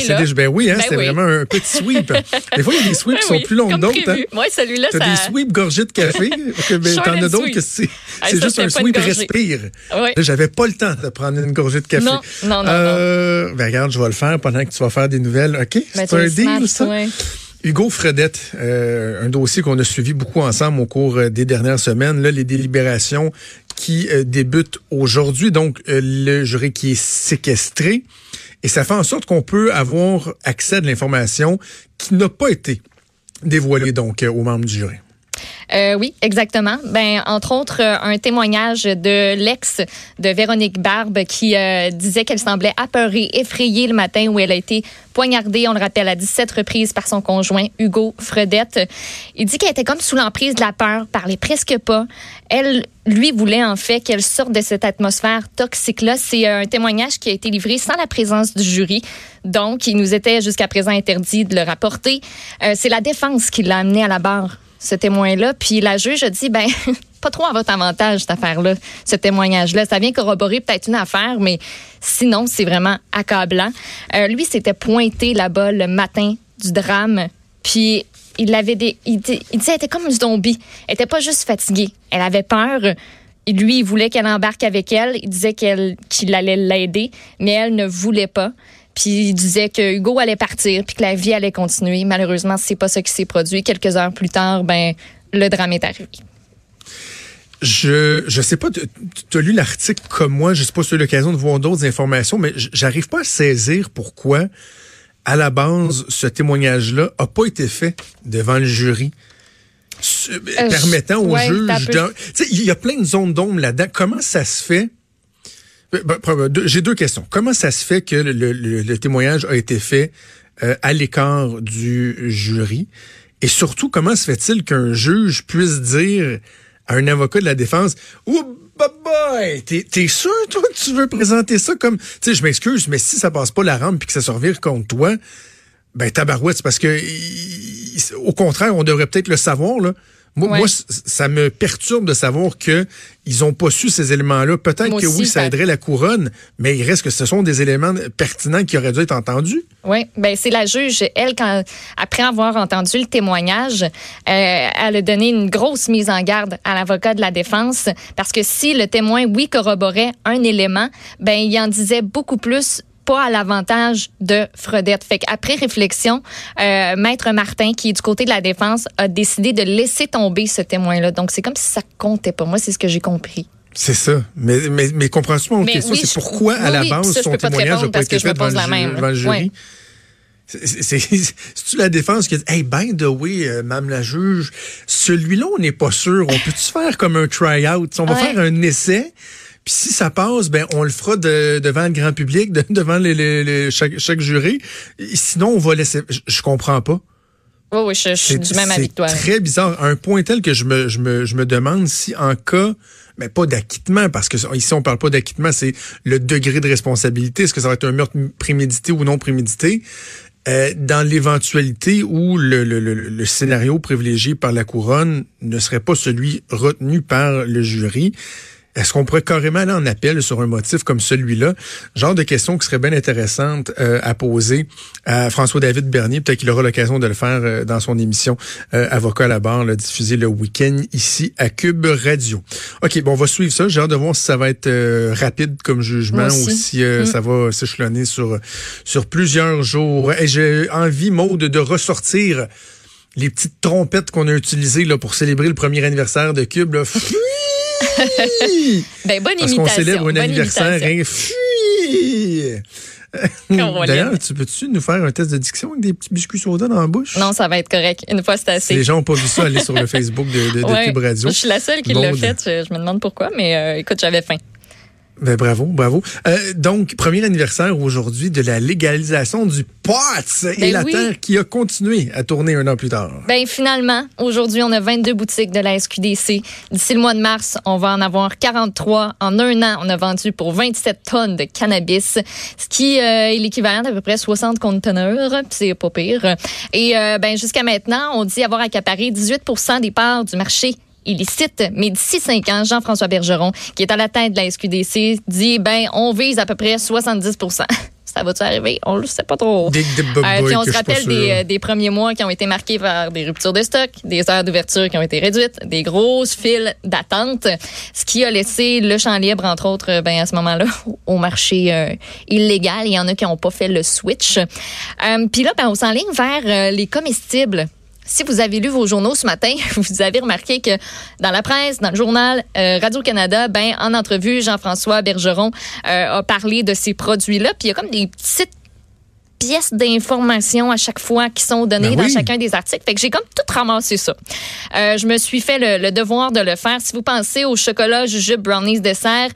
C'est déjà, ben oui, hein, Ben c'était oui. vraiment un petit sweep. des fois, il y a des sweeps qui sont Oui, plus longs que d'autres. Hein. Ouais, celui-là, ça- des sweeps gorgées de café, que, ben, t'en as d'autres que c'est Ah, juste un sweep respire. Là, j'avais pas le temps de prendre une gorgée de café. Non, non, non, Euh, Ben regarde, je vais le faire pendant que tu vas faire des nouvelles. OK? Ben, c'est un deal, ça? ouais. Hugo Fredette, euh, un dossier qu'on a suivi beaucoup ensemble au cours euh, des dernières semaines. Là, les délibérations qui euh, débutent aujourd'hui. Donc, euh, le jury qui est séquestré. Et ça fait en sorte qu'on peut avoir accès à de l'information qui n'a pas été dévoilée donc euh, aux membres du jury. Euh, oui, exactement. Ben, entre autres, euh, un témoignage de l'ex de Véronique Barbe qui euh, disait qu'elle semblait apeurée, effrayée le matin où elle a été poignardée, on le rappelle, à 17 reprises par son conjoint Hugo Fredette. Il dit qu'elle était comme sous l'emprise de la peur, parlait presque pas. Elle, lui, voulait en fait qu'elle sorte de cette atmosphère toxique-là. C'est euh, un témoignage qui a été livré sans la présence du jury. Donc, il nous était jusqu'à présent interdit de le rapporter. Euh, C'est la défense qui l'a amené à la barre ce témoin-là. Puis la juge a dit, ben, pas trop à votre avantage, cette affaire-là, ce témoignage-là. Ça vient corroborer peut-être une affaire, mais sinon, c'est vraiment accablant. Euh, lui, s'était pointé là-bas le matin du drame, puis il avait des. Il, di- il disait, elle était comme une zombie. Elle était pas juste fatiguée. Elle avait peur. Lui, il voulait qu'elle embarque avec elle. Il disait qu'il allait l'aider, mais elle ne voulait pas. Puis il disait que Hugo allait partir, puis que la vie allait continuer. Malheureusement, c'est pas ça qui s'est produit. Quelques heures plus tard, ben le drame est arrivé. Je je sais pas, tu as lu l'article comme moi, je sais pas si tu as eu l'occasion de voir d'autres informations, mais j'arrive pas à saisir pourquoi, à la base, ce témoignage-là a pas été fait devant le jury. Ce- permettant au ouais, juge il y a plein de zones d'ombre là-dedans. Comment ça se fait? Ben, ben, J'ai deux questions. Comment ça se fait que le, témoignage a été fait euh, à l'écart du jury? Et surtout, comment se fait-il qu'un juge puisse dire à un avocat de la défense, oh, bah, boy, t'es t'es sûr, toi, que tu veux présenter ça comme, tu sais, je m'excuse, mais si ça passe pas la rampe puis que ça se revire contre toi, ben tabarouette, c'est parce que au contraire, on devrait peut-être le savoir là. Moi, Ouais. moi, c- ça me perturbe de savoir que ils ont pas su ces éléments-là. Peut-être que aussi, oui, ça ça- aiderait la couronne, mais il reste que ce sont des éléments pertinents qui auraient dû être entendus. Oui, ben c'est la juge, elle, quand après avoir entendu le témoignage, euh, elle a donné une grosse mise en garde à l'avocat de la défense parce que si le témoin, oui, corroborait un élément, ben il en disait beaucoup plus pas à l'avantage de Fredette. Fait qu'après réflexion, euh, Maître Martin, qui est du côté de la défense, a décidé de laisser tomber ce témoin-là. Donc, c'est comme si ça comptait pas. Moi, c'est ce que j'ai compris. C'est ça. Mais, mais, mais comprends-tu mon question? oui, c'est pourquoi, à oui, la oui, base, ça, son témoignage n'a pas parce été que je fait me devant, la même, devant le jury? Ouais. C'est-tu la défense qui dit Hey, by the way, euh, Mme la juge, celui-là, on n'est pas sûr. On peut-tu faire comme un try-out? On va Ouais. faire un essai. Puis si ça passe, ben on le fera de- devant le grand public, de- devant les, les- les- chaque, chaque jury. Et Sinon, on va laisser. Je, je comprends pas. Oui, oui, je, je suis du même c'est avec toi. très bizarre. Un point tel que je me, je me, je me demande si en cas, mais pas d'acquittement, parce que ici on parle pas d'acquittement, c'est le degré de responsabilité. Est-ce que ça va être un meurtre prémédité ou non prémédité? Euh, dans l'éventualité où le, le, le, le scénario privilégié par la couronne ne serait pas celui retenu par le jury, est-ce qu'on pourrait carrément aller en appel sur un motif comme celui-là? Genre de question qui serait bien intéressante euh, à poser à François-David Bernier. Peut-être qu'il aura l'occasion de le faire euh, dans son émission euh, Avocat à la barre, là, diffusée le week-end ici à Cube Radio. OK, bon, on va suivre ça. J'ai hâte de voir si ça va être euh, rapide comme jugement ou si euh, Mm. ça va s'échelonner sur, sur plusieurs jours. Et j'ai envie, Maude, de ressortir les petites trompettes qu'on a utilisées là, pour célébrer le premier anniversaire de Cube. Là. Ben, bonne Parce imitation. célèbre un bonne anniversaire. hein. D'ailleurs, tu peux-tu nous faire un test de diction avec des petits biscuits soda dans la bouche? Non, ça va être correct. Une fois, c'est assez. les gens n'ont pas vu ça, allez sur le Facebook de, de, de Ouais. Cube Radio. Je suis la seule qui l'a fait. Je, je me demande pourquoi, mais euh, écoute, j'avais faim. Ben, bravo, bravo. Euh, donc, premier anniversaire aujourd'hui de la légalisation du pot et Ben la oui. terre qui a continué à tourner un an plus tard. Ben finalement, aujourd'hui, on a 22 boutiques de la SQDC. D'ici le mois de mars, on va en avoir 43. En un an, on a vendu pour 27 tonnes de cannabis, ce qui euh, est l'équivalent d'à peu près 60 conteneurs. puis C'est pas pire. Et euh, ben jusqu'à maintenant, on dit avoir accaparé 18% des parts du marché illicite. Mais d'ici cinq ans, Jean-François Bergeron, qui est à la tête de la SQDC, dit ben on vise à peu près 70% Ça va-tu arriver? On le sait pas trop. Des, Euh, puis on se rappelle des, euh, des premiers mois qui ont été marqués par des ruptures de stock, des heures d'ouverture qui ont été réduites, des grosses files d'attente, ce qui a laissé le champ libre, entre autres, euh, ben, à ce moment-là, au marché euh, illégal. Il y en a qui n'ont pas fait le switch. Euh, puis là, ben, on s'enligne vers les comestibles. Si vous avez lu vos journaux ce matin, vous avez remarqué que dans la presse, dans le journal euh, Radio-Canada, ben en entrevue, Jean-François Bergeron euh, a parlé de ces produits-là. Puis il y a comme des petites pièces d'information à chaque fois qui sont données Ben dans oui. chacun des articles. Fait que j'ai comme tout ramassé ça. Euh, je me suis fait le, le devoir de le faire. Si vous pensez au chocolat, jujube, brownies, dessert,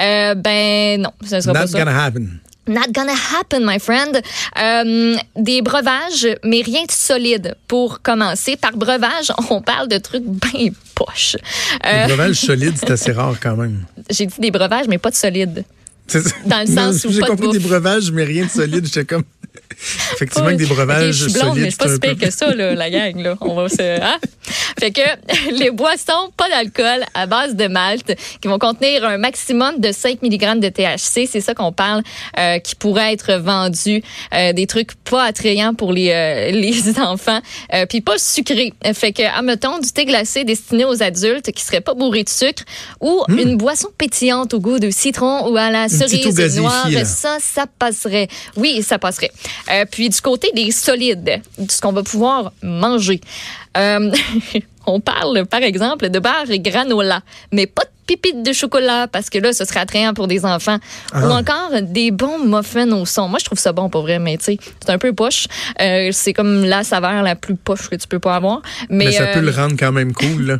euh, ben non, ce sera pas ça. gonna happen. Not gonna happen, my friend. Euh, des breuvages, mais rien de solide pour commencer. Par breuvage, on parle de trucs bien poches. Euh, Le breuvage solide, c'est assez rare quand même. J'ai dit des breuvages, mais pas de solide. Dans le sens où J'ai de compris des breuvages, mais rien de solide. J'étais comme. Effectivement, que des breuvages Ok, je suis blonde, solides. mais je suis pas si pire que ça, là, la gang. Là. On va se. hein? Fait que les boissons, pas d'alcool, à base de malt, qui vont contenir un maximum de 5 mg de THC, c'est ça qu'on parle, euh, qui pourrait être vendu. Euh, des trucs pas attrayants pour les, euh, les enfants, puis pas sucrés. Fait que, admettons, du thé glacé destiné aux adultes qui serait pas bourré de sucre ou une boisson pétillante au goût de citron ou à la Hmm. Cerise gazéifiée, noire. là. Ça, ça passerait. Oui, ça passerait. Euh, puis du côté des solides, de ce qu'on va pouvoir manger. Euh, on parle, par exemple, de beurre et granola, mais pas de pépites de chocolat, parce que là, ce serait attrayant pour des enfants. Ah. Ou encore des bons muffins au son. Moi, je trouve ça bon, pour vrai, mais tu sais, c'est un peu poche. Euh, c'est comme la saveur la plus poche que tu peux pas avoir. Mais, Mais ça peut le rendre quand même cool. là.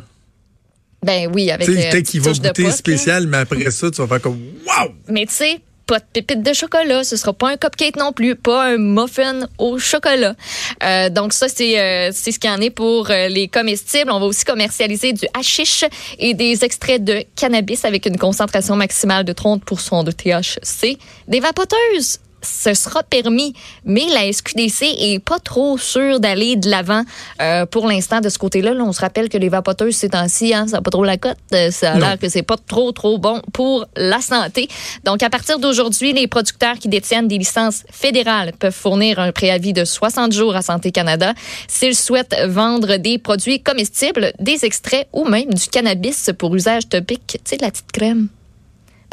Ben oui, avec Tu sais, peut-être qu'il va goûter spécial, mais après ça, tu vas faire comme Wow! Mais tu sais, pas de pépites de chocolat, ce sera pas un cupcake non plus, pas un muffin au chocolat. Euh, donc ça, c'est euh, c'est ce qu'il y en est pour euh, les comestibles. On va aussi commercialiser du hashish et des extraits de cannabis avec une concentration maximale de 30% de THC. Des vapoteuses. Ce sera permis, mais la SQDC est pas trop sûre d'aller de l'avant euh, pour l'instant de ce côté-là. Là, on se rappelle que les vapoteuses ces temps-ci, hein, ça n'a pas trop la cote. Euh, Ça a l'air que c'est pas trop trop bon pour la santé. Donc à partir d'aujourd'hui, les producteurs qui détiennent des licences fédérales peuvent fournir un préavis de 60 jours à Santé Canada s'ils souhaitent vendre des produits comestibles, des extraits ou même du cannabis pour usage topique, tu sais de la petite crème.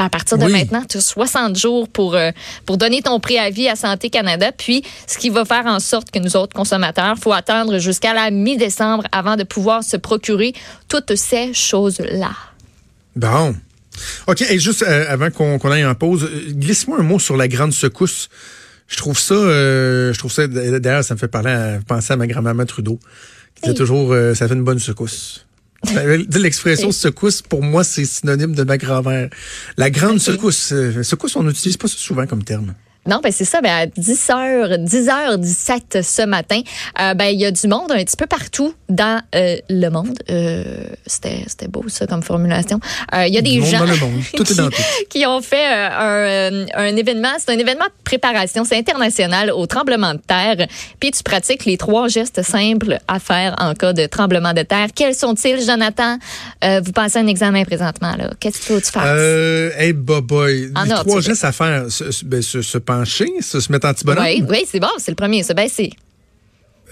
À partir de Oui. maintenant, tu as 60 jours pour, euh, pour donner ton préavis à Santé Canada. Puis, ce qui va faire en sorte que nous autres consommateurs, faut attendre jusqu'à la mi-décembre avant de pouvoir se procurer toutes ces choses-là. Bon. OK, et juste euh, avant qu'on aille en pause, euh, glisse-moi un mot sur la grande secousse. Je trouve ça, euh, je trouve ça, d'ailleurs, ça me fait parler à, penser à ma grand-maman Trudeau, qui disait Hey. toujours, ça fait une bonne secousse. Euh, L'expression secousse, pour moi, c'est synonyme de ma grand-mère. La grande secousse. euh, secousse, on n'utilise pas ça souvent comme terme. Non, ben c'est ça. Ben à 10 h 10 h 17 ce matin, euh, ben il y a du monde un petit peu partout dans euh, le monde. Euh, c'était c'était beau ça comme formulation. Euh, Il y a Du des monde gens dans le monde. Tout est qui, dans tout. qui ont fait euh, un, un événement. C'est un événement de préparation. C'est international au tremblement de terre. Puis tu pratiques les trois gestes simples à faire en cas de tremblement de terre. Quels sont-ils, Jonathan? Vous passez un examen présentement là. Qu'est-ce qu'il faut que tu fasses? Euh, hey, boy, En Les trois gestes à faire, se, se- ben, se se, se mettre anti-bonhomme. Oui, oui, c'est bon. C'est le premier. Se baisser.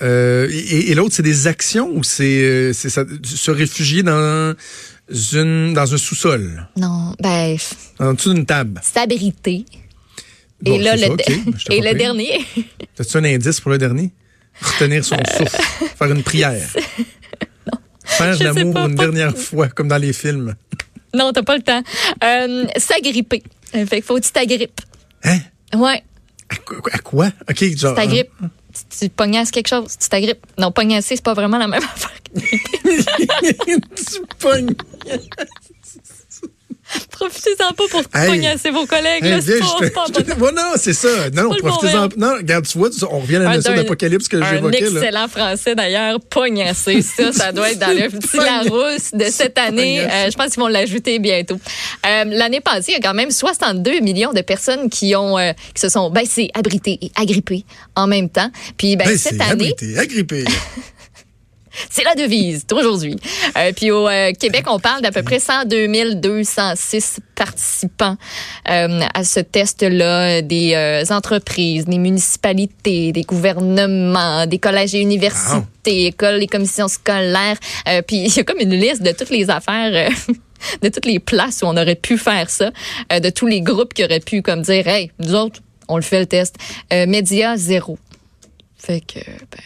Euh, et et l'autre, c'est des actions ou c'est euh, se réfugier dans une dans un sous-sol, Non, ben en dessous d'une table. s'abriter. Bon, et là, le, ça, et le dernier, T'as-tu un indice pour le dernier? Retenir son souffle, faire une prière. Faire je sais l'amour une pas- dernière fois, comme dans les films. non, t'as pas le temps. Euh, s'agripper. Euh, Fait qu'il faut que tu t'agrippes. Hein? Ouais, À, quoi- à quoi? OK, tu genre... t'agrippes. Tu, tu pognasses quelque chose, tu t'agrippes. Non, pognasser, c'est pas vraiment la même affaire. tu pognes. Profitez-en pas pour Hey. poignasser vos collègues. Hey, là, viens, c'est pas- je te- pas je te- bon. Non, c'est ça. Non, non, profitez-en. Non, regarde, tu vois, on revient à la Un- notion un- d'apocalypse que Un j'évoquais. là. excellent français d'ailleurs, pognacé. Ça, ça doit être dans le petit Larousse de cette année. Euh, je pense qu'ils vont l'ajouter bientôt. Euh, L'année passée, il y a quand même 62 millions de personnes qui ont euh, qui se sont baissées, abritées et agrippées en même temps. Puis ben, Ben, cette année, abrité, agrippé. c'est la devise d'aujourd'hui. Euh, puis au euh, Québec, on parle d'à peu près 102 206 participants euh, à ce test-là, des euh, entreprises, des municipalités, des gouvernements, des collèges et universités, écoles et commissions scolaires. Euh, puis il y a comme une liste de toutes les affaires. euh, de toutes les places où on aurait pu faire ça, euh, de tous les groupes qui auraient pu comme dire, hey, nous autres, on le fait le test. Euh, médias zéro. Fait que, ben,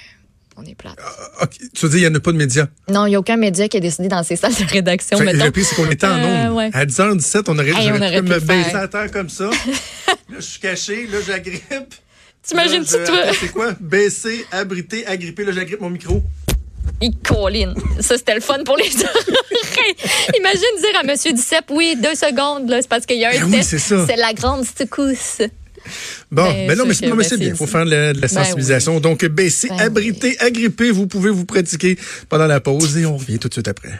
on est plate. OK, Tu veux dire, il n'y en a pas de médias? Non, il n'y a aucun média qui a décidé dans ses salles de rédaction, Fait. Le pire, c'est qu'on était en Euh, ouais. À 10h17, on aurait, Hey, on pu aurait pu me faire. baisser à terre comme ça. là, je suis caché. Là, j'agrippe. T'imagines-tu, toi? C'est quoi? Baisser, abriter, agripper. Là, j'agrippe mon micro. Il colline. Ça, c'était le fun pour les oreilles. Imagine dire à Monsieur Duceppe, oui, deux secondes, là, c'est parce qu'il y a un Ben oui, test. c'est ça. C'est la grande secousse. Bon, Ben, ben non, mais non, mais c'est ben, bien. Il faut faire de la, de la Ben sensibilisation. Donc, baisser, Ben abriter, agripper. Vous pouvez vous pratiquer pendant la pause et on revient tout de suite après.